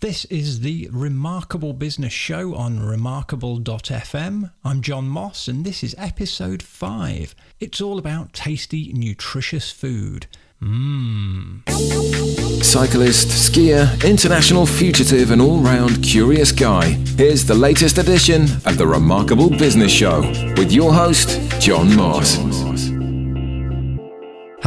This is the Remarkable Business Show on remarkable.fm. I'm John Moss, and this is episode 5. It's all about tasty, nutritious food. Mmm. Cyclist, skier, international fugitive, and all round curious guy. Here's the latest edition of the Remarkable Business Show with your host, John Moss.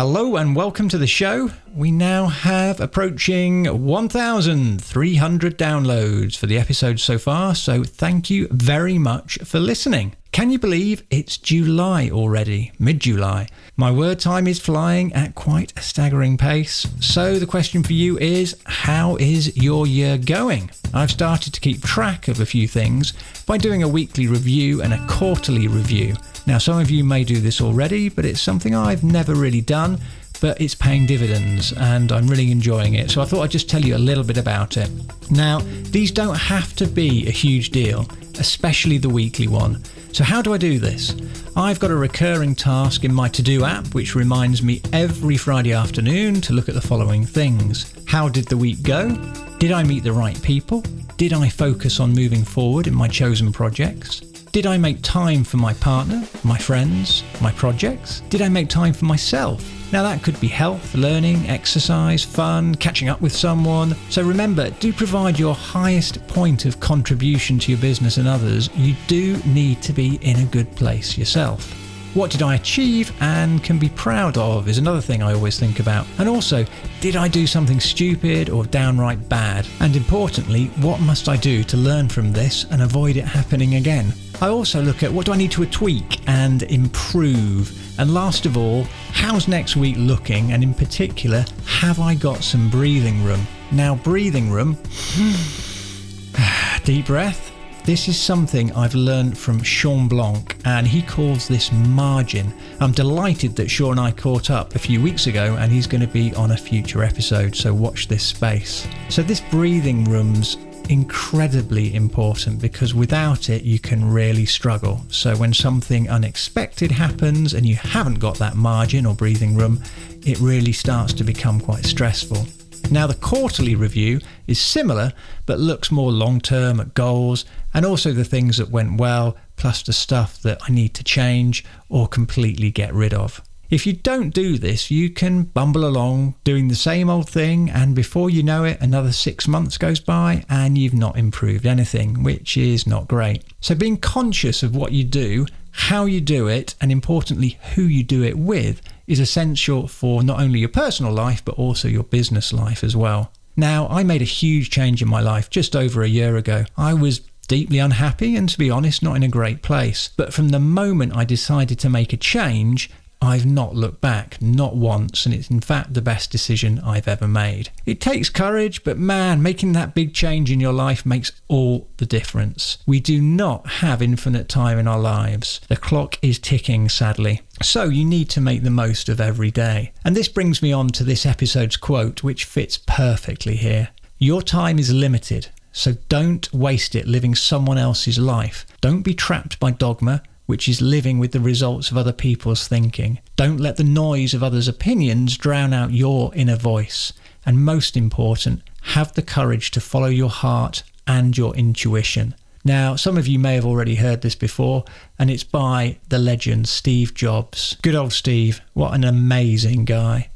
Hello and welcome to the show. We now have approaching 1,300 downloads for the episode so far, so thank you very much for listening. Can you believe it's July already, mid July? My word time is flying at quite a staggering pace. So, the question for you is how is your year going? I've started to keep track of a few things by doing a weekly review and a quarterly review. Now, some of you may do this already, but it's something I've never really done, but it's paying dividends and I'm really enjoying it. So I thought I'd just tell you a little bit about it. Now, these don't have to be a huge deal, especially the weekly one. So, how do I do this? I've got a recurring task in my to do app which reminds me every Friday afternoon to look at the following things How did the week go? Did I meet the right people? Did I focus on moving forward in my chosen projects? Did I make time for my partner, my friends, my projects? Did I make time for myself? Now, that could be health, learning, exercise, fun, catching up with someone. So remember, do provide your highest point of contribution to your business and others. You do need to be in a good place yourself. What did I achieve and can be proud of is another thing I always think about. And also, did I do something stupid or downright bad? And importantly, what must I do to learn from this and avoid it happening again? I also look at what do I need to tweak and improve? And last of all, how's next week looking? And in particular, have I got some breathing room? Now, breathing room, deep breath. This is something I've learned from Shawn Blanc, and he calls this margin. I'm delighted that Shawn and I caught up a few weeks ago, and he's going to be on a future episode, so watch this space. So, this breathing room's incredibly important because without it, you can really struggle. So, when something unexpected happens and you haven't got that margin or breathing room, it really starts to become quite stressful. Now, the quarterly review is similar but looks more long term at goals and also the things that went well, plus the stuff that I need to change or completely get rid of. If you don't do this, you can bumble along doing the same old thing, and before you know it, another six months goes by and you've not improved anything, which is not great. So, being conscious of what you do, how you do it, and importantly, who you do it with is essential for not only your personal life but also your business life as well. Now, I made a huge change in my life just over a year ago. I was deeply unhappy and, to be honest, not in a great place. But from the moment I decided to make a change, I've not looked back, not once, and it's in fact the best decision I've ever made. It takes courage, but man, making that big change in your life makes all the difference. We do not have infinite time in our lives. The clock is ticking, sadly. So you need to make the most of every day. And this brings me on to this episode's quote, which fits perfectly here. Your time is limited, so don't waste it living someone else's life. Don't be trapped by dogma which is living with the results of other people's thinking. Don't let the noise of others' opinions drown out your inner voice. And most important, have the courage to follow your heart and your intuition. Now, some of you may have already heard this before, and it's by the legend Steve Jobs. Good old Steve, what an amazing guy.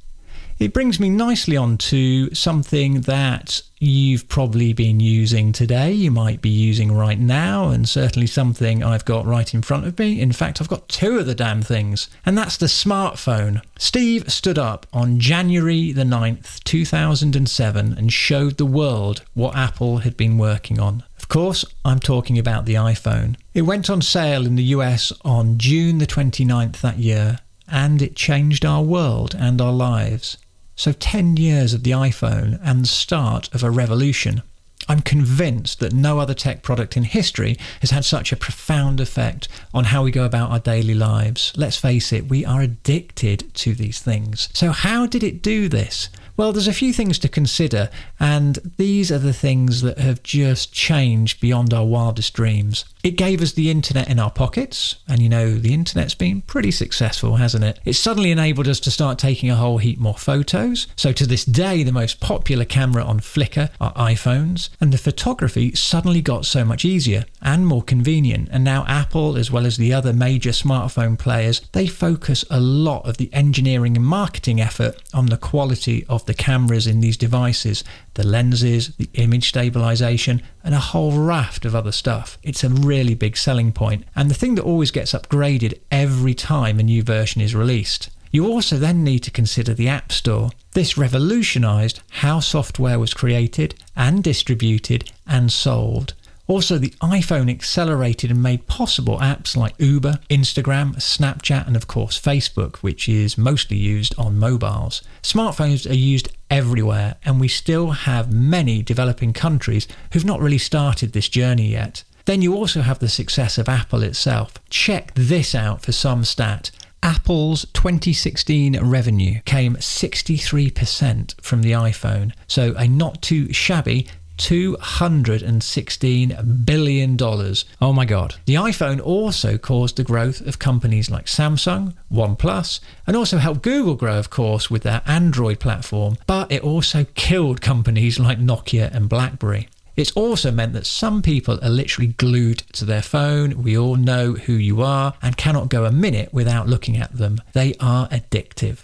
It brings me nicely on to something that you've probably been using today, you might be using right now, and certainly something I've got right in front of me. In fact, I've got two of the damn things, and that's the smartphone. Steve stood up on January the 9th, 2007, and showed the world what Apple had been working on. Of course, I'm talking about the iPhone. It went on sale in the US on June the 29th that year, and it changed our world and our lives. So, 10 years of the iPhone and the start of a revolution. I'm convinced that no other tech product in history has had such a profound effect on how we go about our daily lives. Let's face it, we are addicted to these things. So, how did it do this? Well, there's a few things to consider, and these are the things that have just changed beyond our wildest dreams. It gave us the internet in our pockets, and you know, the internet's been pretty successful, hasn't it? It suddenly enabled us to start taking a whole heap more photos. So, to this day, the most popular camera on Flickr are iPhones, and the photography suddenly got so much easier and more convenient. And now, Apple, as well as the other major smartphone players, they focus a lot of the engineering and marketing effort on the quality of the cameras in these devices, the lenses, the image stabilization, and a whole raft of other stuff. It's a really big selling point, and the thing that always gets upgraded every time a new version is released. You also then need to consider the App Store. This revolutionized how software was created and distributed and sold. Also, the iPhone accelerated and made possible apps like Uber, Instagram, Snapchat, and of course Facebook, which is mostly used on mobiles. Smartphones are used everywhere, and we still have many developing countries who've not really started this journey yet. Then you also have the success of Apple itself. Check this out for some stat. Apple's 2016 revenue came 63% from the iPhone, so a not too shabby $216 billion. Oh my God. The iPhone also caused the growth of companies like Samsung, OnePlus, and also helped Google grow, of course, with their Android platform, but it also killed companies like Nokia and Blackberry. It's also meant that some people are literally glued to their phone. We all know who you are and cannot go a minute without looking at them. They are addictive.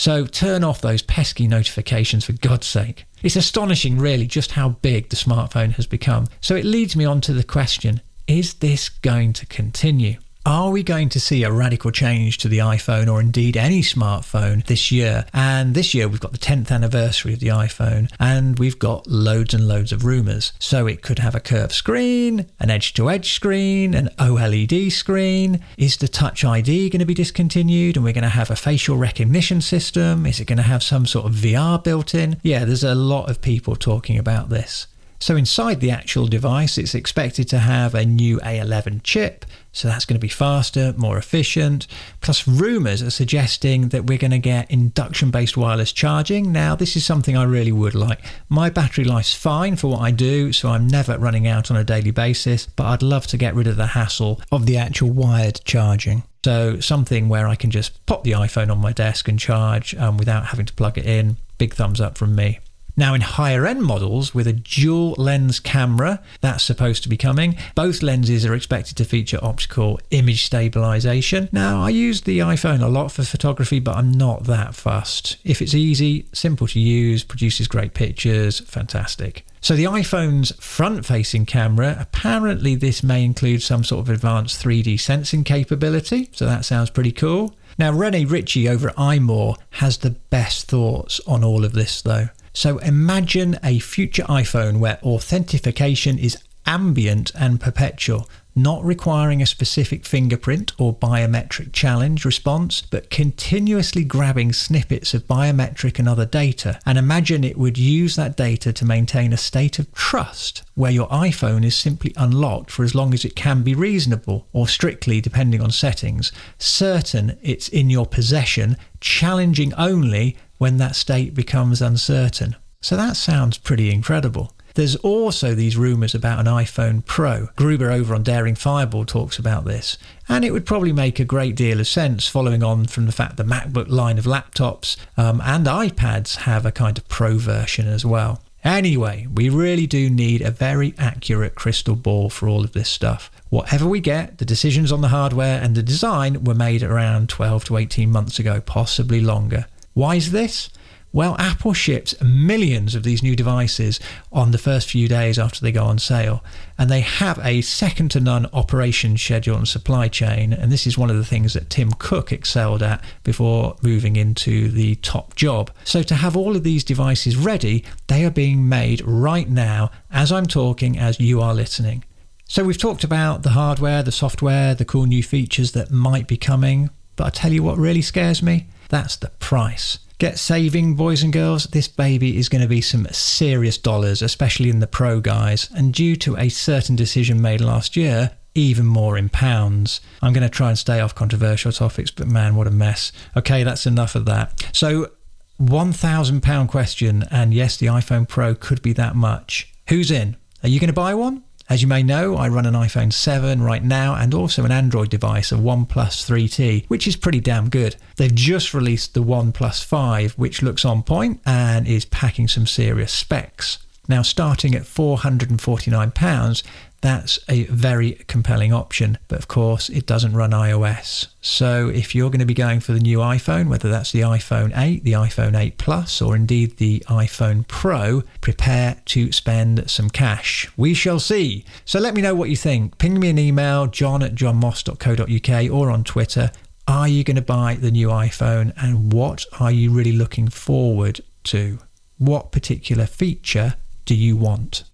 So turn off those pesky notifications for God's sake. It's astonishing, really, just how big the smartphone has become. So it leads me on to the question is this going to continue? Are we going to see a radical change to the iPhone or indeed any smartphone this year? And this year we've got the 10th anniversary of the iPhone and we've got loads and loads of rumours. So it could have a curved screen, an edge to edge screen, an OLED screen. Is the Touch ID going to be discontinued and we're going to have a facial recognition system? Is it going to have some sort of VR built in? Yeah, there's a lot of people talking about this. So inside the actual device, it's expected to have a new A11 chip, so that's going to be faster, more efficient. Plus, rumours are suggesting that we're going to get induction based wireless charging. Now, this is something I really would like. My battery life's fine for what I do, so I'm never running out on a daily basis, but I'd love to get rid of the hassle of the actual wired charging. So, something where I can just pop the iPhone on my desk and charge um, without having to plug it in. Big thumbs up from me. Now, in higher end models with a dual lens camera, that's supposed to be coming. Both lenses are expected to feature optical image stabilization. Now, I use the iPhone a lot for photography, but I'm not that fussed. If it's easy, simple to use, produces great pictures, fantastic. So, the iPhone's front facing camera, apparently, this may include some sort of advanced 3D sensing capability. So, that sounds pretty cool. Now, Rene Ritchie over at iMore has the best thoughts on all of this, though. So imagine a future iPhone where authentication is ambient and perpetual, not requiring a specific fingerprint or biometric challenge response, but continuously grabbing snippets of biometric and other data. And imagine it would use that data to maintain a state of trust where your iPhone is simply unlocked for as long as it can be reasonable, or strictly depending on settings, certain it's in your possession, challenging only when that state becomes uncertain. So that sounds pretty incredible. There's also these rumours about an iPhone Pro. Gruber over on Daring Fireball talks about this, and it would probably make a great deal of sense following on from the fact the MacBook line of laptops um, and iPads have a kind of Pro version as well. Anyway, we really do need a very accurate crystal ball for all of this stuff. Whatever we get, the decisions on the hardware and the design were made around 12 to 18 months ago, possibly longer. Why is this? Well, Apple ships millions of these new devices on the first few days after they go on sale, and they have a second to none operation schedule and supply chain. And this is one of the things that Tim Cook excelled at before moving into the top job. So, to have all of these devices ready, they are being made right now as I'm talking, as you are listening. So, we've talked about the hardware, the software, the cool new features that might be coming, but I tell you what really scares me that's the price. Get saving, boys and girls. This baby is going to be some serious dollars, especially in the pro guys. And due to a certain decision made last year, even more in pounds. I'm going to try and stay off controversial topics, but man, what a mess. Okay, that's enough of that. So, £1,000 question, and yes, the iPhone Pro could be that much. Who's in? Are you going to buy one? As you may know, I run an iPhone 7 right now and also an Android device, a OnePlus 3T, which is pretty damn good. They've just released the OnePlus 5, which looks on point and is packing some serious specs. Now, starting at £449, that's a very compelling option. But of course, it doesn't run iOS. So if you're going to be going for the new iPhone, whether that's the iPhone 8, the iPhone 8 Plus, or indeed the iPhone Pro, prepare to spend some cash. We shall see. So let me know what you think. Ping me an email, john at johnmoss.co.uk, or on Twitter. Are you going to buy the new iPhone and what are you really looking forward to? What particular feature do you want?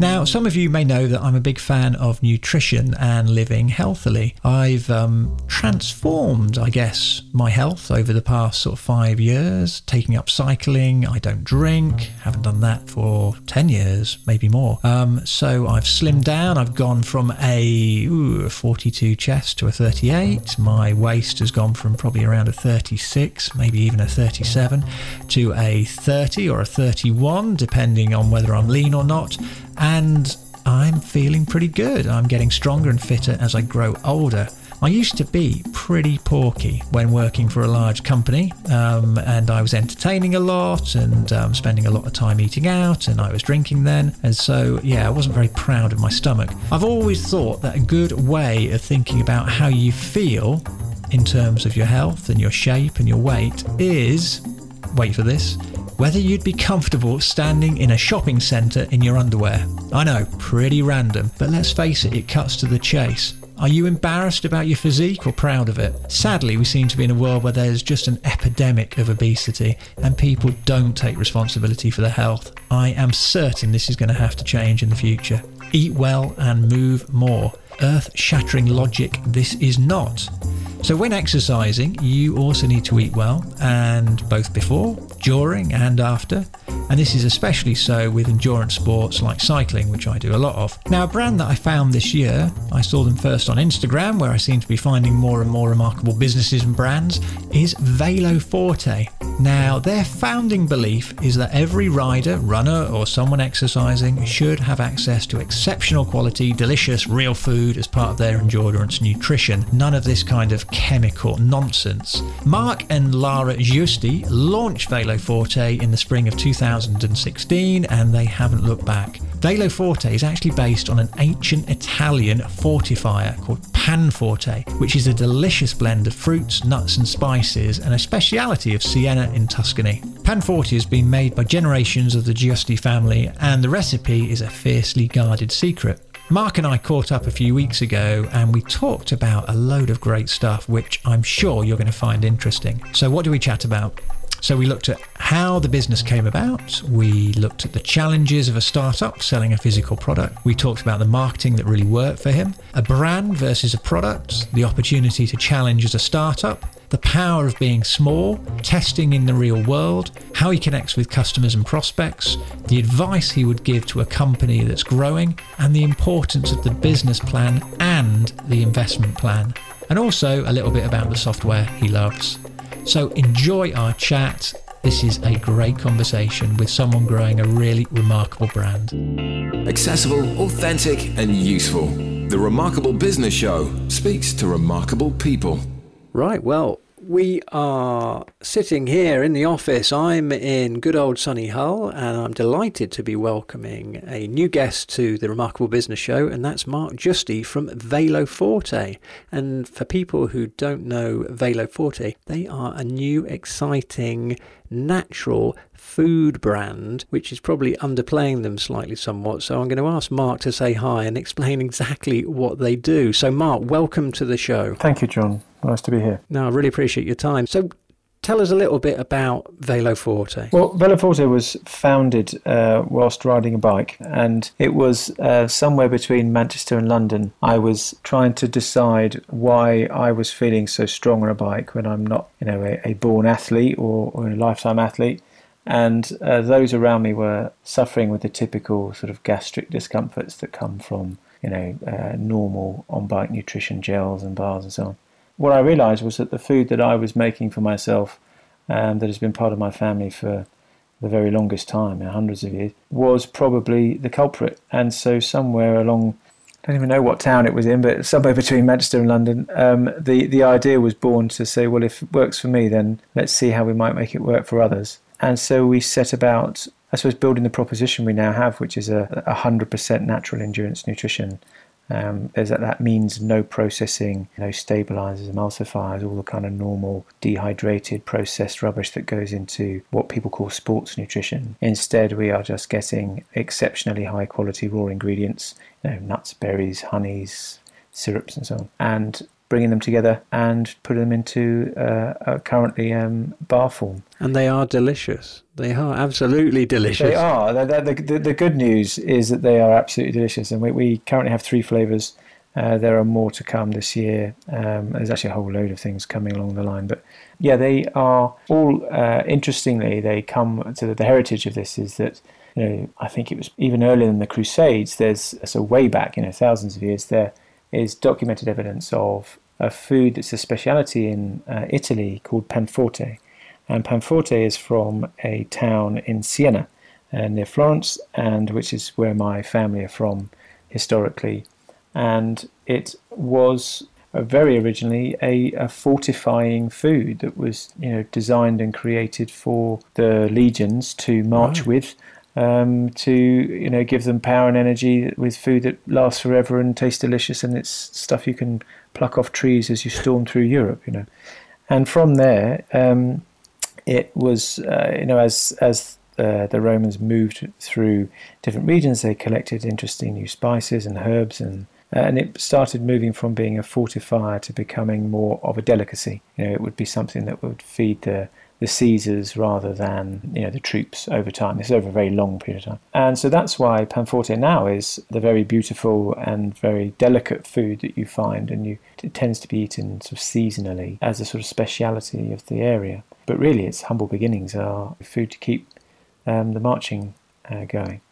Now, some of you may know that I'm a big fan of nutrition and living healthily. I've um, transformed, I guess, my health over the past sort of five years, taking up cycling. I don't drink, haven't done that for 10 years, maybe more. Um, so I've slimmed down. I've gone from a ooh, 42 chest to a 38. My waist has gone from probably around a 36, maybe even a 37, to a 30 or a 31, depending on whether I'm lean or not and I'm feeling pretty good. I'm getting stronger and fitter as I grow older. I used to be pretty porky when working for a large company, um, and I was entertaining a lot and um, spending a lot of time eating out, and I was drinking then. And so, yeah, I wasn't very proud of my stomach. I've always thought that a good way of thinking about how you feel in terms of your health and your shape and your weight is wait for this whether you'd be comfortable standing in a shopping centre in your underwear. I know, pretty random, but let's face it, it cuts to the chase. Are you embarrassed about your physique or proud of it? Sadly, we seem to be in a world where there's just an epidemic of obesity and people don't take responsibility for their health. I am certain this is going to have to change in the future. Eat well and move more. Earth shattering logic, this is not. So, when exercising, you also need to eat well, and both before, during, and after. And this is especially so with endurance sports like cycling, which I do a lot of. Now, a brand that I found this year, I saw them first on Instagram, where I seem to be finding more and more remarkable businesses and brands, is Veloforte. Now, their founding belief is that every rider, runner, or someone exercising should have access to exceptional quality, delicious, real food as part of their endurance nutrition. None of this kind of chemical nonsense. Marc and Lara Giusti launched Veloforte in the spring of 2016 and they haven't looked back. Veloforte is actually based on an ancient Italian fortifier called Panforte, which is a delicious blend of fruits, nuts, and spices, and a speciality of Siena in Tuscany. Panforte has been made by generations of the Giusti family, and the recipe is a fiercely guarded secret. Marc and I caught up a few weeks ago and we talked about a load of great stuff, which I'm sure you're going to find interesting. So, what do we chat about? So we looked at how the business came about. We looked at the challenges of a startup selling a physical product. We talked about the marketing that really worked for him, a brand versus a product, the opportunity to challenge as a startup, the power of being small, testing in the real world, how he connects with customers and prospects, the advice he would give to a company that's growing, and the importance of the business plan and the investment plan. And also a little bit about the software he loves. So enjoy our chat. This is a great conversation with someone growing a really remarkable brand. Accessible, authentic, and useful. The Remarkable Business Show speaks to remarkable people. Right, well, we are sitting here in the office. I'm in good old sunny Hull, and I'm delighted to be welcoming a new guest to the Remarkable Business Show, and that's Marc Giusti from Veloforte. And for people who don't know Veloforte, they are a new, exciting, natural food brand, which is probably underplaying them slightly somewhat. So I'm going to ask Marc to say hi and explain exactly what they do. So, Marc, welcome to the show. Thank you, John. Nice to be here. No, I really appreciate your time. So, tell us a little bit about Veloforte. Well, Veloforte was founded uh, whilst riding a bike, and it was uh, somewhere between Manchester and London. I was trying to decide why I was feeling so strong on a bike when I'm not, you know, a, a born athlete or, or, a lifetime athlete. And uh, those around me were suffering with the typical sort of gastric discomforts that come from, you know, uh, normal on bike nutrition gels and bars and so on what I realized was that the food that I was making for myself um, that has been part of my family for the very longest time, hundreds of years, was probably the culprit. And so somewhere along, I don't even know what town it was in, but somewhere between Manchester and London, um, the the idea was born to say, well, if it works for me, then let's see how we might make it work for others. And so we set about, I suppose, building the proposition we now have, which is a, a 100% natural endurance nutrition um, there's that, that means no processing, no stabilizers, emulsifiers, all the kind of normal dehydrated processed rubbish that goes into what people call sports nutrition. Instead, we are just getting exceptionally high quality raw ingredients, you know, nuts, berries, honeys, syrups, and so on, and bringing them together and putting them into uh, currently um, bar form. And they are delicious. They are absolutely delicious. They are. The, the, the, good news is that they are absolutely delicious. And we, we currently have three flavours. Uh, there are more to come this year. Um, there's actually a whole load of things coming along the line. But yeah, they are all, uh, interestingly, they come to the, the heritage of this is that you know, I think it was even earlier than the Crusades. There's so way back, you know, thousands of years. There is documented evidence of a food that's a speciality in uh, Italy called panforte. And panforte is from a town in Siena uh, near Florence, and which is where my family are from historically. And it was very originally a, a, fortifying food that was you know designed and created for the legions to march right. with um, to you know give them power and energy with food that lasts forever and tastes delicious and it's stuff you can pluck off trees as you storm through Europe, you know. And from there, um, it was, uh, you know, as as uh, the Romans moved through different regions, they collected interesting new spices and herbs, and uh, and it started moving from being a fortifier to becoming more of a delicacy. You know, it would be something that would feed the the Caesars rather than you know the troops over time. This is over a very long period of time, and so that's why panforte now is the very beautiful and very delicate food that you find, and you it tends to be eaten sort of seasonally as a sort of speciality of the area. But really, its humble beginnings are food to keep um, the marching uh, going.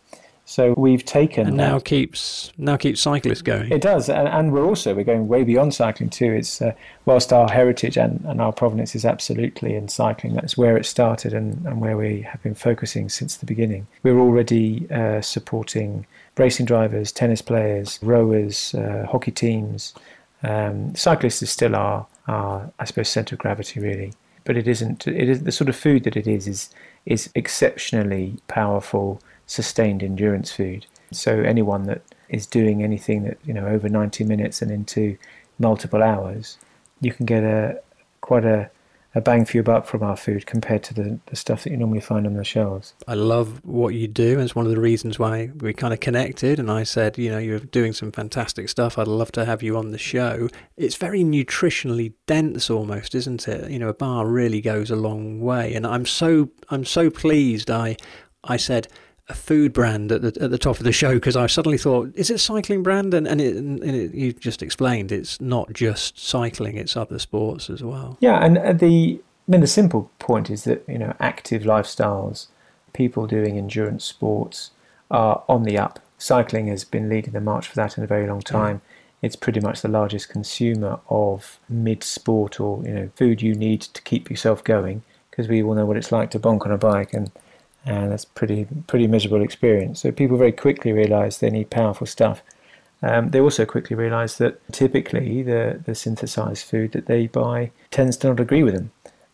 So we've taken and now keeps now keeps cyclists going. It does, and, and we're also we're going way beyond cycling too. It's uh, whilst our heritage and, and our provenance is absolutely in cycling. That's where it started and, and where we have been focusing since the beginning. We're already uh, supporting racing drivers, tennis players, rowers, uh, hockey teams. Um, cyclists is still our, our I suppose centre of gravity really, but it isn't. It is the sort of food that it is is is exceptionally powerful sustained endurance food. So anyone that is doing anything that you know over 90 minutes and into multiple hours, you can get a quite a, a bang for your buck from our food compared to the, the stuff that you normally find on the shelves. I love what you do. It's one of the reasons why we kind of connected. And I said, you know, you're doing some fantastic stuff. I'd love to have you on the show. It's very nutritionally dense almost, isn't it? You know, a bar really goes a long way. And I'm so I'm so pleased I I said a food brand at the, at the top of the show because I suddenly thought, is it a cycling brand? And, and, it, and it, you just explained it's not just cycling; it's other sports as well. Yeah, and the I mean the simple point is that you know active lifestyles, people doing endurance sports are on the up. Cycling has been leading the march for that in a very long time. It's pretty much the largest consumer of mid-sport or you know food you need to keep yourself going because we all know what it's like to bonk on a bike and and that's pretty pretty miserable experience. So people very quickly realise they need powerful stuff. Um, they also quickly realise that typically the the synthesised food that they buy tends to not agree with them.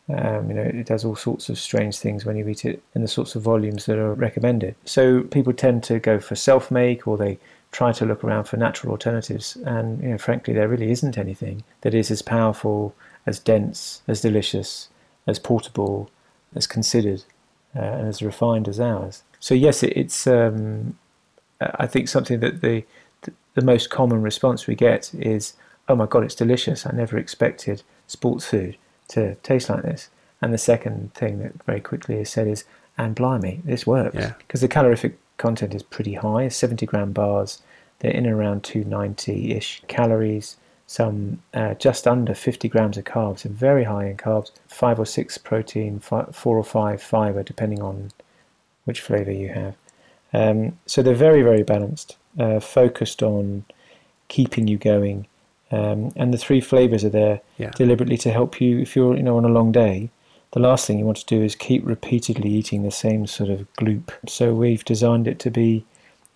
Um, you know, it does all sorts of strange things when you eat it in the sorts of volumes that are recommended. So people tend to go for self-make, or they try to look around for natural alternatives. And you know, frankly, there really isn't anything that is as powerful, as dense, as delicious, as portable, as considered uh, and as refined as ours. So yes, it, it's um, I think something that the the most common response we get is, "Oh my god, it's delicious! I never expected sports food to taste like this." And the second thing that very quickly is said is, "And blimey, this works!" Because yeah. the calorific content is pretty high, 70 gram bars. They're in around 290 ish calories some uh, just under 50 grams of carbs, so very high in carbs, five or six protein, five, four or five fiber, depending on which flavor you have. Um, so they're very, very balanced, uh, focused on keeping you going. Um, and the three flavors are there yeah. deliberately to help you if you're, you know, on a long day. the last thing you want to do is keep repeatedly eating the same sort of gloop. So we've designed it to be,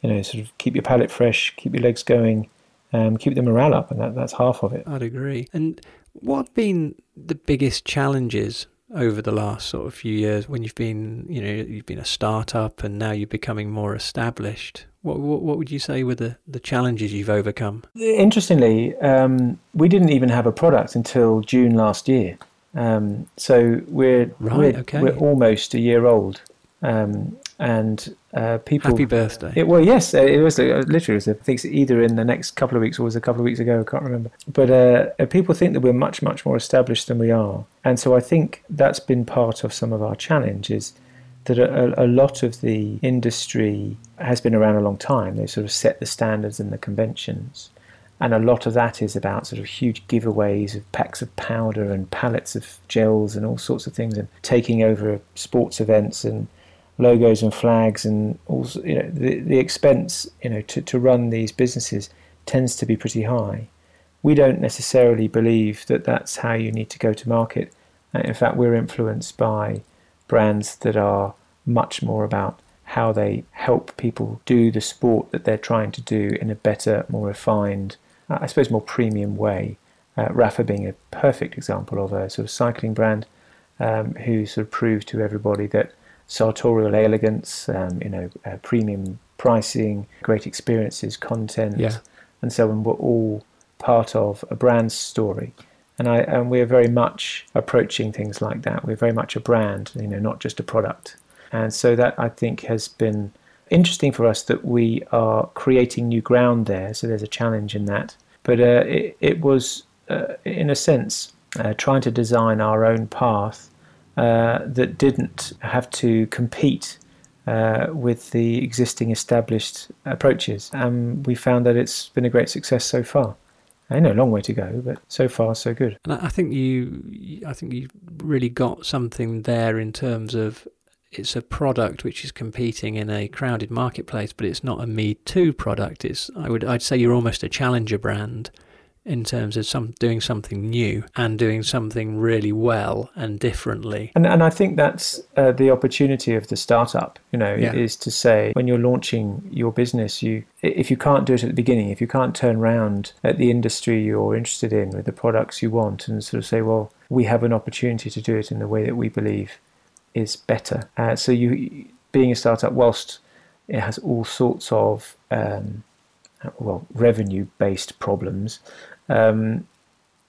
you know, sort of keep your palate fresh, keep your legs going, um, keep the morale up, and that, that's half of it. I'd agree. And what have been the biggest challenges over the last sort of few years when you've been, you know, you've been a startup and now you're becoming more established? What, what, what would you say were the, the challenges you've overcome? Interestingly, um, we didn't even have a product until June last year. Um, so we're, right, we're, okay. we're almost a year old. Um, and uh, people. Happy birthday! It, well, yes, uh, it was uh, literally. It was, I think either in the next couple of weeks or was a couple of weeks ago. I can't remember. But uh, people think that we're much, much more established than we are, and so I think that's been part of some of our challenge is that a, a lot of the industry has been around a long time. They sort of set the standards and the conventions. And a lot of that is about sort of huge giveaways of packs of powder and pallets of gels and all sorts of things, and taking over sports events and logos and flags and also you know the, the expense you know to, to run these businesses tends to be pretty high. We don't necessarily believe that that's how you need to go to market. Uh, in fact we're influenced by brands that are much more about how they help people do the sport that they're trying to do in a better more refined uh, i suppose more premium way. Uh, Rapha being a perfect example of a sort of cycling brand um, who sort of proved to everybody that sartorial elegance, um, you know, uh, premium pricing, great experiences, content, yeah. and so on were all part of a brand story. And I and we're very much approaching things like that. We're very much a brand, you know, not just a product. And so that I think has been interesting for us that we are creating new ground there. So there's a challenge in that. But uh, it, it was, uh, in a sense, uh, trying to design our own path uh, that didn't have to compete uh, with the existing established approaches. And we found that it's been a great success so far. I know a long way to go, but so far so good. And I think you, I think you really got something there in terms of it's a product which is competing in a crowded marketplace, but it's not a me too product. It's I would I'd say you're almost a challenger brand in terms of some doing something new and doing something really well and differently. And and I think that's uh, the opportunity of the startup. You know, yeah. is to say when you're launching your business, you if you can't do it at the beginning, if you can't turn around at the industry you're interested in with the products you want, and sort of say, well, we have an opportunity to do it in the way that we believe is better. Uh, so you being a startup, whilst it has all sorts of um, well revenue based problems um,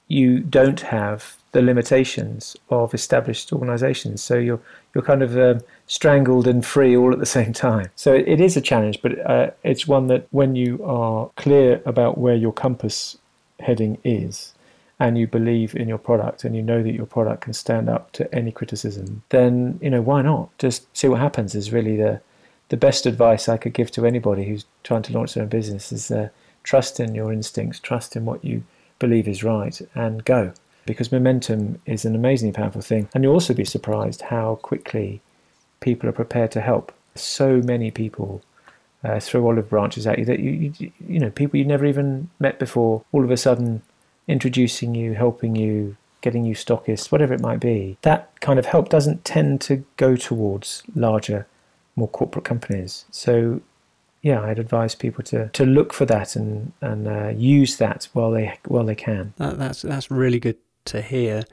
you don't have the limitations of established organisations. So you're you're kind of um, strangled and free all at the same time. So it is a challenge, but uh, it's one that when you are clear about where your compass heading is, and you believe in your product, and you know that your product can stand up to any criticism, then you know why not? Just see what happens. Is really the the best advice I could give to anybody who's trying to launch their own business is. Uh, trust in your instincts, trust in what you believe is right, and go. Because momentum is an amazingly powerful thing. And you'll also be surprised how quickly people are prepared to help. So many people uh, throw olive branches at you that you, you, you know, people you never even met before, all of a sudden introducing you, helping you, getting you stockists, whatever it might be. That kind of help doesn't tend to go towards larger, more corporate companies. So yeah, I'd advise people to, to look for that and and uh, use that while they while they can. That, that's that's really good to hear,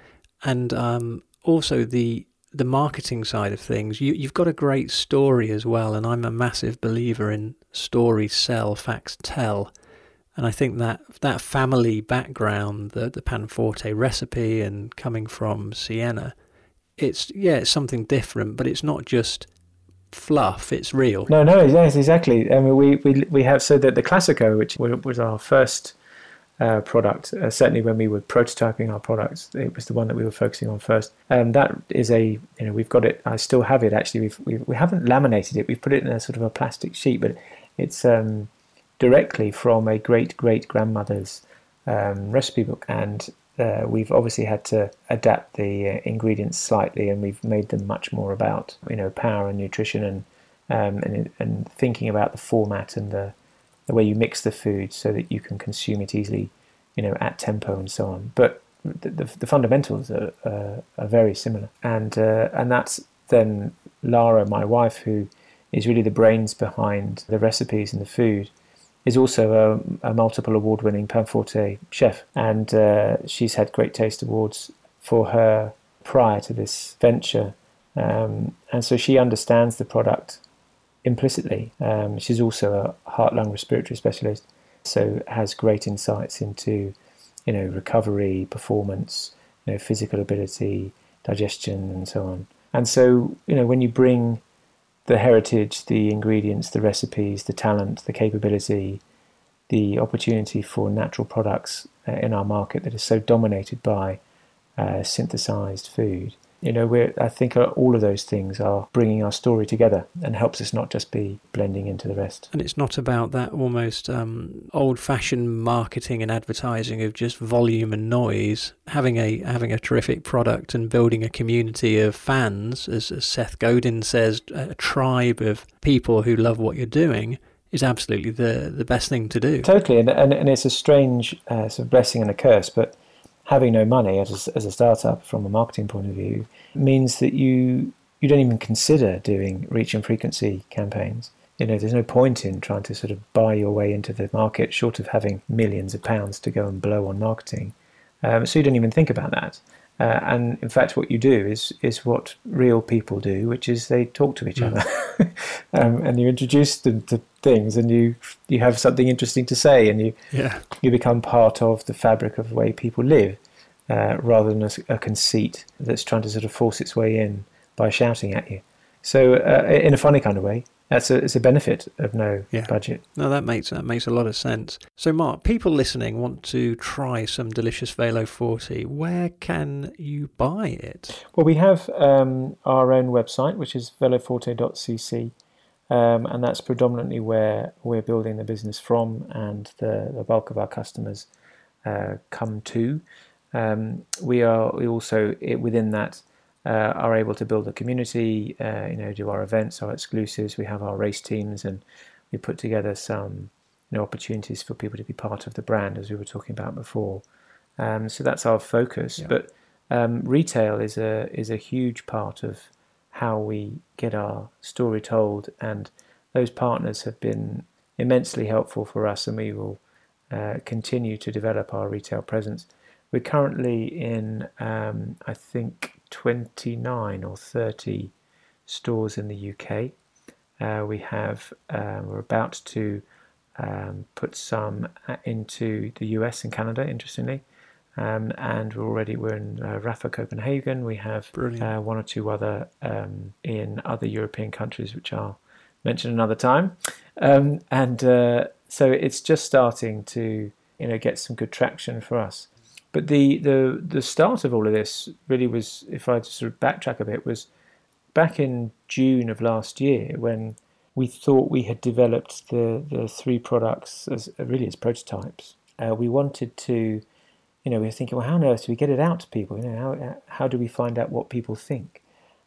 and um, also the the marketing side of things. You you've got a great story as well, and I'm a massive believer in stories sell, facts tell, and I think that that family background, the the Panforte recipe, and coming from Siena, it's yeah, it's something different, but it's not just fluff. It's real. No, no, yes, exactly. I mean, we, we, we have so that the Classico, which was our first uh, product, uh, certainly when we were prototyping our products, it was the one that we were focusing on first. And that is a, you know, we've got it. I still have it. Actually, we've, we've we haven't laminated it. We've put it in a sort of a plastic sheet, but it's um, directly from a great great grandmother's um, recipe book, and uh, we've obviously had to adapt the uh, ingredients slightly, and we've made them much more about you know power and nutrition and um, and, and thinking about the format and the the way you mix the food so that you can consume it easily, you know, at tempo and so on. But the, the, the fundamentals are, uh, are very similar, and uh, and that's then Lara, my wife, who is really the brains behind the recipes and the food, is also a, a multiple award-winning Panforte chef, and uh, she's had Great Taste Awards for her prior to this venture, um, and so she understands the product implicitly. Um, she's also a heart, lung, respiratory specialist, so has great insights into, you know, recovery, performance, you know, physical ability, digestion, and so on. And so, you know, when you bring the heritage, the ingredients, the recipes, the talent, the capability, the opportunity for natural products uh, in our market that is so dominated by uh, synthesized food, you know, we're, I think all of those things are bringing our story together and helps us not just be blending into the rest. And it's not about that almost um, old-fashioned marketing and advertising of just volume and noise. Having a having a terrific product and building a community of fans, as, as Seth Godin says, a tribe of people who love what you're doing is absolutely the the best thing to do. Totally, and and, and it's a strange uh, sort of blessing and a curse, but having no money as a, as a startup from a marketing point of view means that you you don't even consider doing reach and frequency campaigns. You know, there's no point in trying to sort of buy your way into the market, short of having millions of pounds to go and blow on marketing. Um, so you don't even think about that. Uh, and in fact, what you do is is what real people do, which is they talk to each mm. other, um, and you introduce them to things, and you you have something interesting to say, and you yeah. you become part of the fabric of the way people live, uh, rather than a, a, conceit that's trying to sort of force its way in by shouting at you. So, uh, in a funny kind of way, that's a, it's a benefit of no yeah. budget. No, that makes that makes a lot of sense. So, Marc, people listening want to try some delicious Veloforte. Where can you buy it? Well, we have um, our own website, which is veloforte.cc, um, and that's predominantly where we're building the business from, and the, the bulk of our customers uh, come to. Um, we are we also within that uh, are able to build a community, uh, you know, do our events, our exclusives. We have our race teams, and we put together some you know opportunities for people to be part of the brand, as we were talking about before. Um, so that's our focus. Yeah. But um, retail is a is a huge part of how we get our story told, and those partners have been immensely helpful for us, and we will uh, continue to develop our retail presence. We're currently in, um, I think, 29 or 30 stores in the UK. Uh, we have uh, we're about to um, put some into the US and Canada, interestingly, um, and we're already we're in uh, Rapha Copenhagen. We have uh, one or two other um, in other European countries, which I'll mention another time. Um, and uh, so it's just starting to you know get some good traction for us. But the, the, the start of all of this really was, if I sort of backtrack a bit, was back in June of last year when we thought we had developed the, the three products as really as prototypes. Uh, we wanted to, you know, we were thinking, well, how on earth do we get it out to people? You know, how, how do we find out what people think?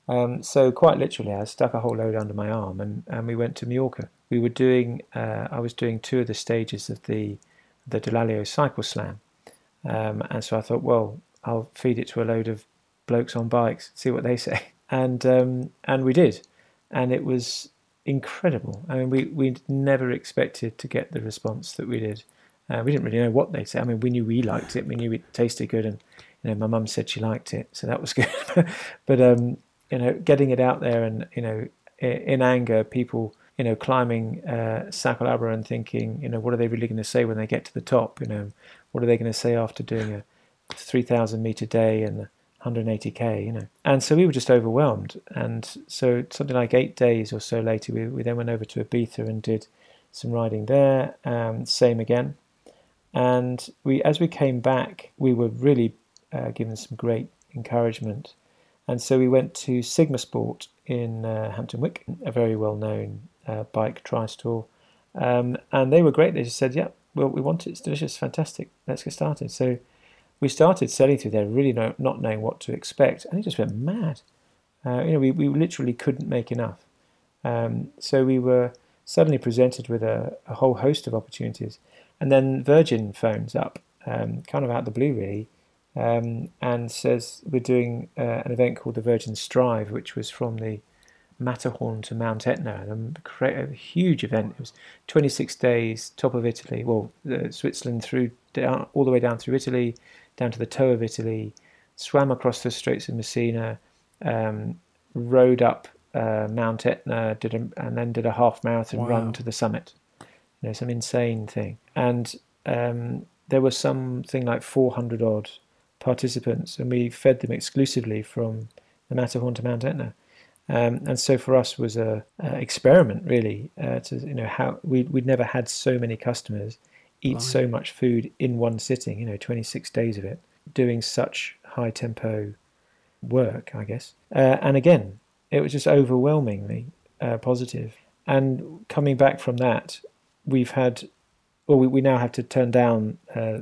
Um, so quite literally, I stuck a whole load under my arm and, and we went to Mallorca. We were doing, uh, I was doing two of the stages of the the Dalalio Cycle Slam, um, and so I thought, well, I'll feed it to a load of blokes on bikes, see what they say. And um, and we did, and it was incredible. I mean, we we never expected to get the response that we did. Uh, we didn't really know what they said. I mean, we knew we liked it. We knew it tasted good, and you know, my mum said she liked it, so that was good. but um, you know, getting it out there, and you know, in anger, people you know, climbing uh, and thinking, you know, what are they really going to say when they get to the top? You know, what are they going to say after doing a 3,000 meter day and 180k? You know, and so we were just overwhelmed. And so something like eight days or so later, we, we then went over to Ibiza and did some riding there. Um, same again. And we, as we came back, we were really uh, given some great encouragement. And so we went to Sigma Sport in uh, Hampton Wick, a very well known uh, bike tri store. Um, and they were great. They just said, yeah, well, we want it. It's delicious, fantastic. Let's get started. So we started selling through there, really know, not knowing what to expect, and it just went mad. Uh, you know, we, we literally couldn't make enough. Um, so we were suddenly presented with a, a, whole host of opportunities. And then Virgin phones up, um, kind of out the blue, really, um, and says we're doing uh, an event called the Virgin Strive, which was from the Matterhorn to Mount Etna, and a, a huge event. It was 26 days, top of Italy, well, uh, Switzerland through down all the way down through Italy, down to the toe of Italy, swam across the Straits of Messina, um, rode up uh, Mount Etna, did a, and then did a half marathon wow. run to the summit. You know, some insane thing. And um, there were something like 400 odd participants, and we fed them exclusively from the Matterhorn to Mount Etna. Um, and so for us was a, a experiment really uh, to you know how we we'd never had so many customers eat so much food in one sitting you know 26 days of it doing such high tempo work I guess uh, and again it was just overwhelmingly uh, positive. And coming back from that, we've had, well, we, we now have to turn down uh,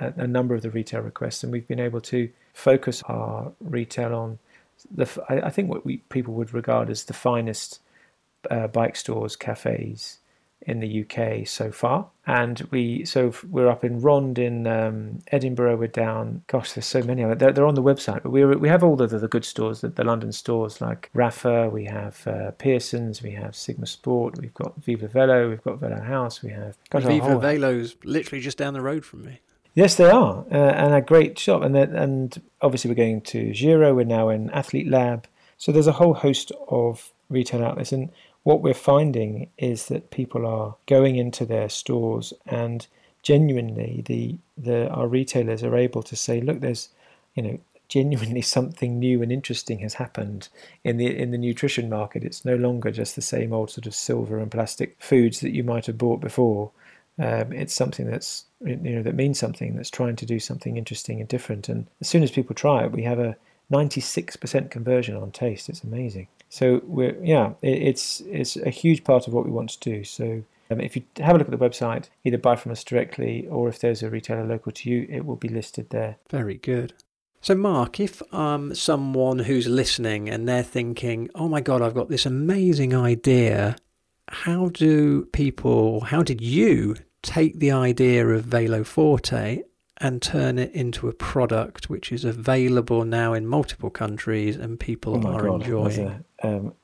a, a, number of the retail requests, and we've been able to focus our retail on the. I, I think what we people would regard as the finest uh, bike stores, cafes, in the UK so far. And we so we're up in Ronde in um, Edinburgh. We're down. Gosh, there's so many. They're, they're on the website, but we we have all the, the, good stores, the, the London stores like Rapha. We have uh, Pearson's. We have Sigma Sport. We've got Viva Velo. We've got Velo House. We have gosh, Viva Velo's literally just down the road from me. Yes, they are, uh, and a great shop. And and obviously we're going to Giro. We're now in Athlete Lab. So there's a whole host of retail outlets, and what we're finding is that people are going into their stores and genuinely the, the our retailers are able to say, look, there's you know genuinely something new and interesting has happened in the in the nutrition market. It's no longer just the same old sort of silver and plastic foods that you might have bought before. Um, it's something that's you know that means something that's trying to do something interesting and different. And as soon as people try it, we have a 96% conversion on taste. It's amazing. So we're yeah, it, it's it's a huge part of what we want to do. So um, if you have a look at the website, either buy from us directly or if there's a retailer local to you, it will be listed there. Very good. So, Marc, if um, someone who's listening and they're thinking, oh my God, I've got this amazing idea, how do people, how did you take the idea of Veloforte and turn it into a product which is available now in multiple countries and people oh are God, enjoying. Um,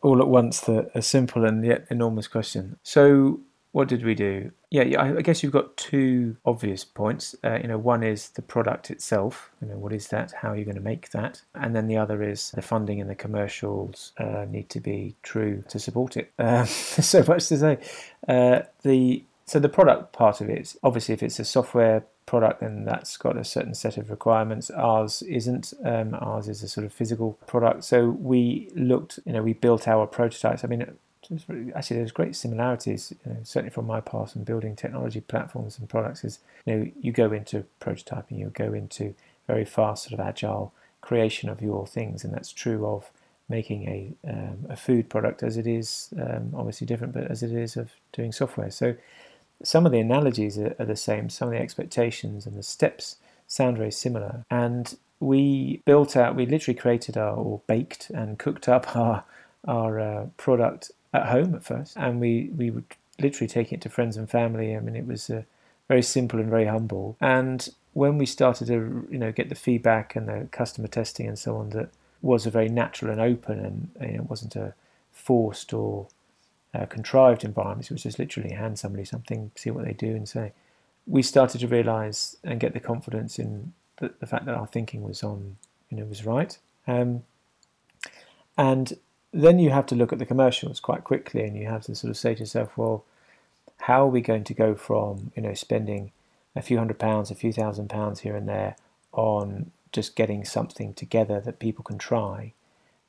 all at once, the, a simple and yet enormous question. So, what did we do? Yeah, yeah I guess you've got two obvious points. Uh, you know, one is the product itself. You know, what is that? How are you going to make that? And then the other is the funding and the commercials uh, need to be true to support it. Uh, so much to say. Uh, the so the product part of it, obviously, if it's a software product, then that's got a certain set of requirements. Ours isn't. Um, ours is a sort of physical product. So we looked, you know, we built our prototypes. I mean, actually, there's great similarities, you know, certainly from my past in building technology platforms and products. Is you know, you go into prototyping, you go into very fast, sort of agile creation of your things, and that's true of making a um, a food product as it is um, obviously different, but as it is of doing software. So some of the analogies are, are the same, some of the expectations and the steps sound very similar. And we built out, we literally created our, or baked and cooked up our our uh, product at home at first, and we we would literally take it to friends and family. I mean, it was uh, very simple and very humble. And when we started to you know get the feedback and the customer testing and so on, that was a very natural and open, and you know, it wasn't a forced or uh, contrived environments. which just literally hand somebody something, see what they do, and say. We started to realise and get the confidence in the, the, fact that our thinking was on, you know, was right. Um, and then you have to look at the commercials quite quickly, and you have to sort of say to yourself, well, how are we going to go from, you know, spending a few hundred pounds, a few thousand pounds here and there on just getting something together that people can try,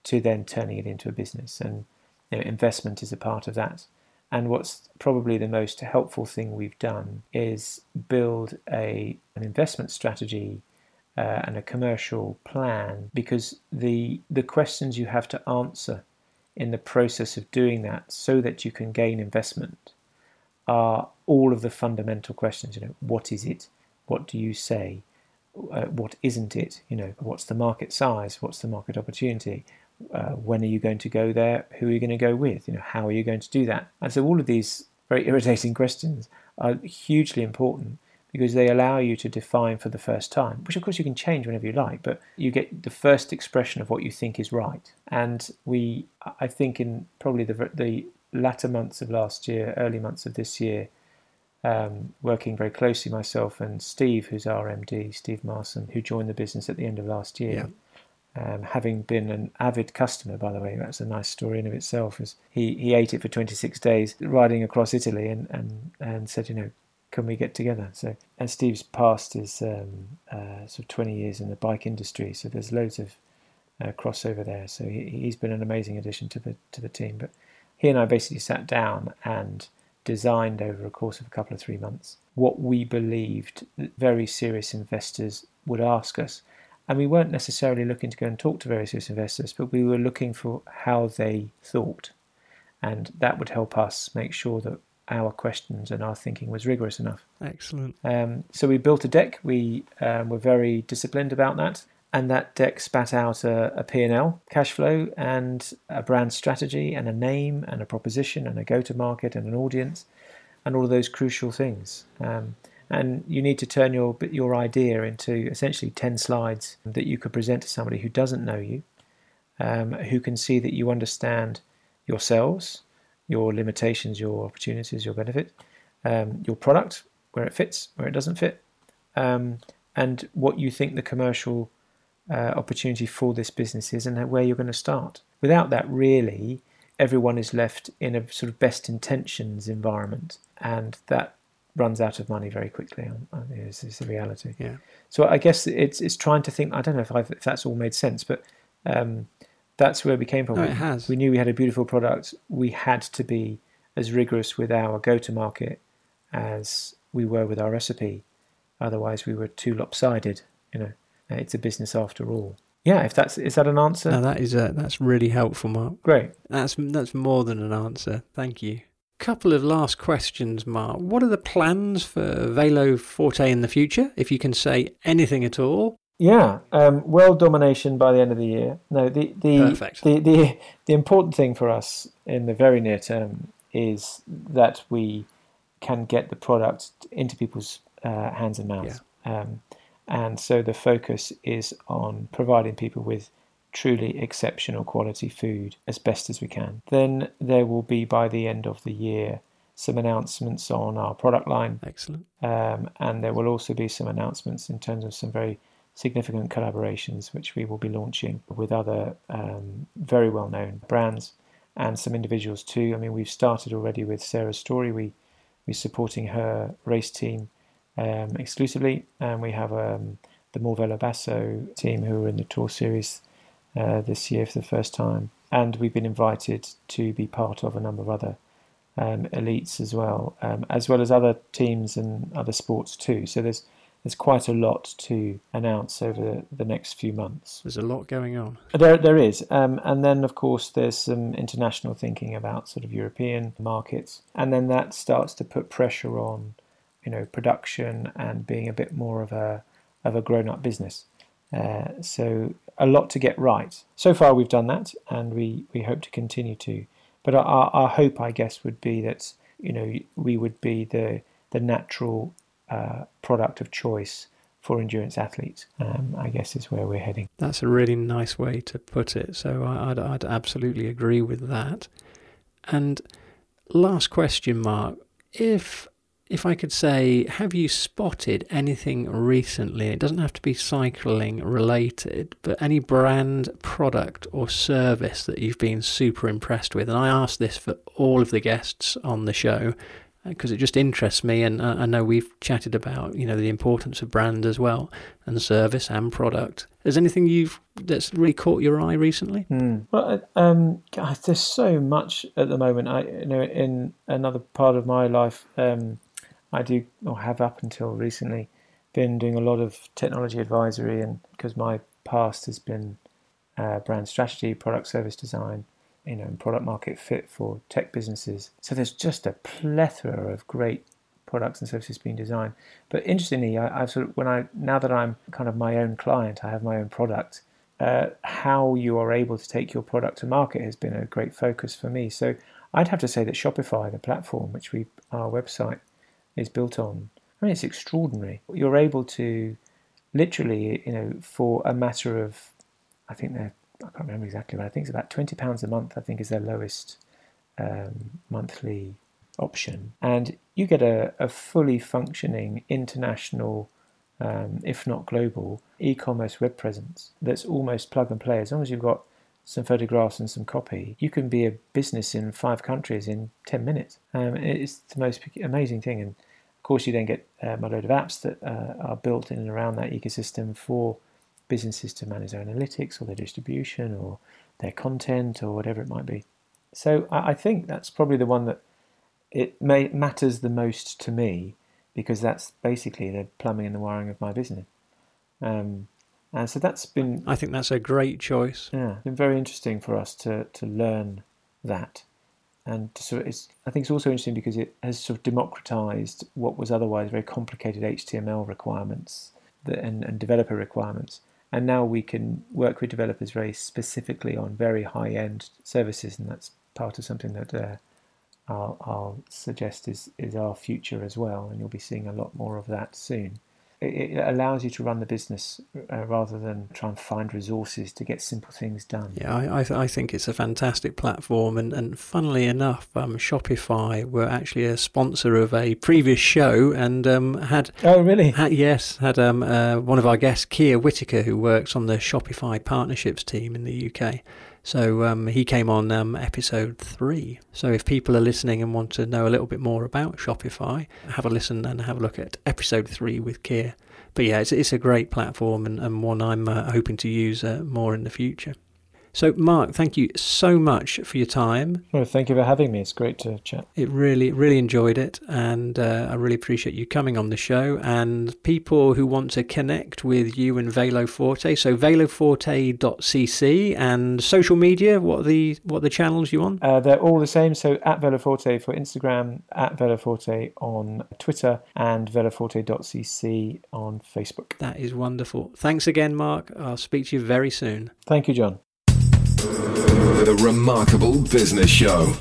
to then turning it into a business and you know, investment is a part of that. And what's probably the most helpful thing we've done is build a an investment strategy uh, and a commercial plan because the the questions you have to answer in the process of doing that so that you can gain investment are all of the fundamental questions. You know, what is it? What do you say? Uh, what isn't it? You know, what's the market size? What's the market opportunity? Uh, when are you going to go there? Who are you going to go with? You know, how are you going to do that? And so all of these very irritating questions are hugely important because they allow you to define for the first time, which of course you can change whenever you like, but you get the first expression of what you think is right. And we, I think, in probably the, the latter months of last year, early months of this year, um, working very closely myself and Steve, who's our MD, Steve Marson, who joined the business at the end of last year. Yeah. Um, having been an avid customer, by the way, that's a nice story in of itself. Is he, he ate it for 26 days riding across Italy and, and, and said, you know, can we get together? So, and Steve's past is um, uh, sort of 20 years in the bike industry, so there's loads of uh, crossover there. So he, he's been an amazing addition to the to the team. But he and I basically sat down and designed over a course of a couple of three months what we believed that very serious investors would ask us. And we weren't necessarily looking to go and talk to various investors, but we were looking for how they thought. And that would help us make sure that our questions and our thinking was rigorous enough. Excellent. Um, so we built a deck. We um, were very disciplined about that and that deck spat out a, a P&L, cash flow, and a brand strategy, and a name, and a proposition, and a go-to-market, and an audience, and all of those crucial things. Um, and you need to turn your your idea into essentially ten slides that you could present to somebody who doesn't know you, um, who can see that you understand yourselves, your limitations, your opportunities, your benefit, um, your product, where it fits, where it doesn't fit, um, and what you think the commercial uh, opportunity for this business is and where you're going to start. Without that, really, everyone is left in a sort of best intentions environment, and that runs out of money very quickly. Is, is the reality. Yeah. So I guess it's it's trying to think. I don't know if, I've, if that's all made sense, but um, that's where we came from. No, it has. We knew we had a beautiful product. We had to be as rigorous with our go-to-market as we were with our recipe. Otherwise, we were too lopsided. You know. Uh, it's a business after all. Yeah, if that's is that an answer? No, that is a, that's really helpful, Marc. Great. That's that's more than an answer. Thank you. Couple of last questions, Marc. What are the plans for Veloforte in the future? If you can say anything at all. Yeah, um, world domination by the end of the year. No, the the, the the the important thing for us in the very near term is that we can get the product into people's uh, hands and mouths. Yeah. Um, and so the focus is on providing people with truly exceptional quality food as best as we can. Then there will be by the end of the year some announcements on our product line. Excellent. Um, and there will also be some announcements in terms of some very significant collaborations which we will be launching with other um, very well known brands and some individuals too. I mean, we've started already with Sarah Storey. We, we're supporting her race team um, exclusively, and we have um, the Morvelo Basso team who are in the Tour Series uh, this year for the first time, and we've been invited to be part of a number of other um, elites as well, um, as well as other teams and other sports too. So there's there's quite a lot to announce over the next few months. There's a lot going on. There, there is, um, and then of course there's some international thinking about sort of European markets, and then that starts to put pressure on you know production and being a bit more of a of a grown up business. Uh, so a lot to get right. So far we've done that, and we we hope to continue to. But our our hope, I guess, would be that you know we would be the the natural uh, product of choice for endurance athletes. Um, I guess is where we're heading. That's a really nice way to put it. So I'd, I'd absolutely agree with that. And last question, Marc. If if I could say, have you spotted anything recently? It doesn't have to be cycling related, but any brand, product, or service that you've been super impressed with. And I ask this for all of the guests on the show because uh, it just interests me. And I know we've chatted about, you know, the importance of brand as well, and service and product. Is anything you've that's really caught your eye recently? Mm. Well, um, God, there's so much at the moment. I, you know, in another part of my life. Um, I do or have up until recently been doing a lot of technology advisory, and because my past has been uh, brand strategy, product service design, you know, and product market fit for tech businesses. So there's just a plethora of great products and services being designed. But interestingly, I, have sort of when I now that I'm kind of my own client, I have my own product. Uh, how you are able to take your product to market has been a great focus for me. So I'd have to say that Shopify, the platform which we our website is built on. I mean, it's extraordinary. You're able to literally, you know, for a matter of, I think they're, I can't remember exactly, but I think it's about twenty pounds a month. I think is their lowest um, monthly option, and you get a, a fully functioning international, um, if not global, e-commerce web presence that's almost plug and play. As long as you've got some photographs and some copy, you can be a business in five countries in 10 minutes. Um, it's the most amazing thing. And of course, you then get um, a load of apps that uh, are built in and around that ecosystem for businesses to manage their analytics or their distribution or their content or whatever it might be. So I, I think that's probably the one that it may, matters the most to me because that's basically the plumbing and the wiring of my business. Um, and so that's been. I think that's a great choice. Yeah, been very interesting for us to to learn that, and so it's. I think it's also interesting because it has sort of democratized what was otherwise very complicated HTML requirements and, and developer requirements, and now we can work with developers very specifically on very high end services, and that's part of something that. Uh, I'll, I'll suggest is, is our future as well, and you'll be seeing a lot more of that soon it allows you to run the business uh, rather than try and find resources to get simple things done. Yeah, I, I, th- I think it's a fantastic platform. And, and funnily enough, um, Shopify were actually a sponsor of a previous show and um, had. Oh, really? Had, yes, had um, uh, one of our guests, Keir Whitaker, who works on the Shopify partnerships team in the UK. So um, he came on um, episode three. So if people are listening and want to know a little bit more about Shopify, have a listen and have a look at episode three with Keir. But yeah, it's, it's a great platform and, and one I'm uh, hoping to use uh, more in the future. So, Marc, thank you so much for your time. Well, thank you for having me. It's great to chat. It really, really enjoyed it, and uh, I really appreciate you coming on the show. And people who want to connect with you and Velo Forte, so veloforte.cc and social media. What are the what are the channels you on? Uh, they're all the same. So at Veloforte for Instagram, at Veloforte on Twitter, and veloforte.cc on Facebook. That is wonderful. Thanks again, Marc. I'll speak to you very soon. Thank you, John. The Remarkable Business Show.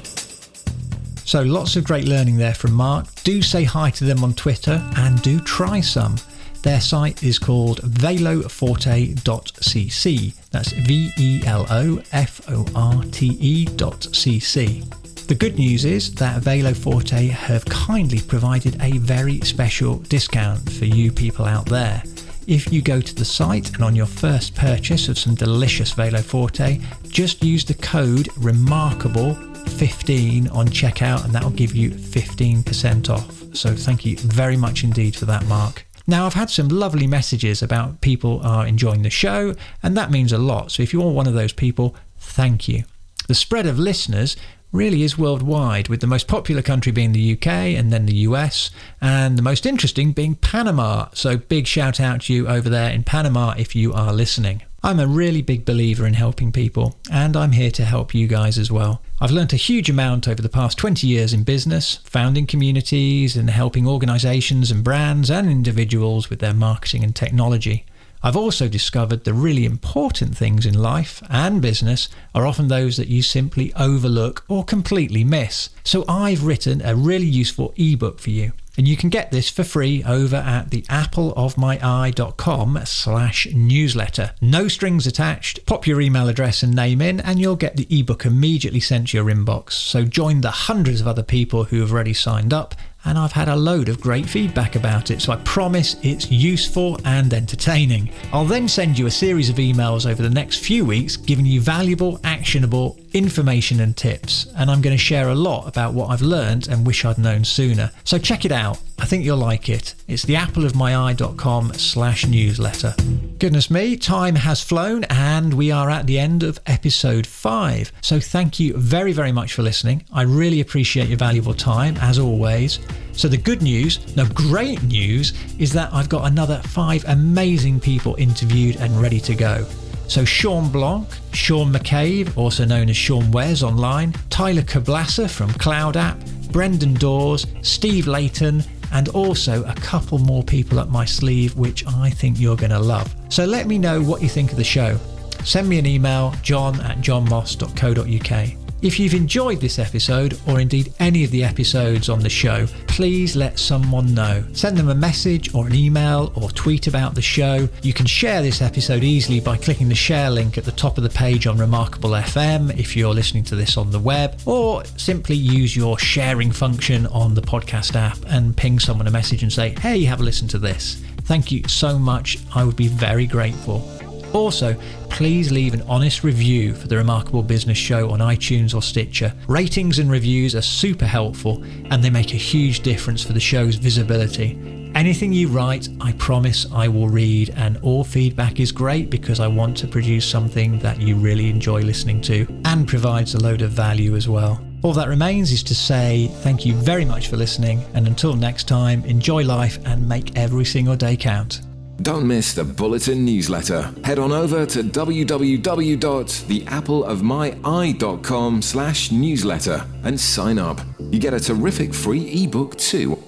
So, lots of great learning there from Marc. Do say hi to them on Twitter and do try some. Their site is called veloforte.cc. That's V E L O F O R T E.cc. The good news is that Veloforte have kindly provided a very special discount for you people out there. If you go to the site and on your first purchase of some delicious Veloforte, just use the code REMARKABLE15 on checkout and that will give you 15% off. So thank you very much indeed for that, Marc. Now, I've had some lovely messages about people are enjoying the show, and that means a lot. So if you're one of those people, thank you. The spread of listeners really is worldwide, with the most popular country being the UK and then the US, and the most interesting being Panama. So, big shout out to you over there in Panama if you are listening. I'm a really big believer in helping people, and I'm here to help you guys as well. I've learnt a huge amount over the past 20 years in business, founding communities and helping organisations and brands and individuals with their marketing and technology. I've also discovered the really important things in life and business are often those that you simply overlook or completely miss. So I've written a really useful ebook for you. And you can get this for free over at the appleofmyeye.com slash newsletter. No strings attached. Pop your email address and name in and you'll get the ebook immediately sent to your inbox. So join the hundreds of other people who have already signed up and I've had a load of great feedback about it, so I promise it's useful and entertaining. I'll then send you a series of emails over the next few weeks giving you valuable, actionable information and tips, and I'm going to share a lot about what I've learned and wish I'd known sooner. So check it out. I think you'll like it. It's theappleofmyeye.com slash newsletter. Goodness me, time has flown and we are at the end of episode 5. So thank you very, very much for listening. I really appreciate your valuable time, as always. So the good news, the great news, is that I've got another five amazing people interviewed and ready to go. So Shawn Blanc, Sean McCabe, also known as Sean Wes online, Tyler Koblasa from CloudApp, Brendan Dawes, Steve Layton, and also a couple more people up my sleeve, which I think you're going to love. So let me know what you think of the show. Send me an email, john at johnmoss.co.uk. If you've enjoyed this episode, or indeed any of the episodes on the show, please let someone know. Send them a message or an email or tweet about the show. You can share this episode easily by clicking the share link at the top of the page on Remarkable FM if you're listening to this on the web, or simply use your sharing function on the podcast app and ping someone a message and say, hey, have a listen to this. Thank you so much. I would be very grateful. Also, please leave an honest review for the Remarkable Business Show on iTunes or Stitcher. Ratings and reviews are super helpful and they make a huge difference for the show's visibility. Anything you write, I promise I will read, and all feedback is great because I want to produce something that you really enjoy listening to and provides a load of value as well. All that remains is to say thank you very much for listening, and until next time, enjoy life and make every single day count. Don't miss the Bulletin newsletter. Head on over to www.theappleofmyeye.com slash newsletter and sign up. You get a terrific free ebook too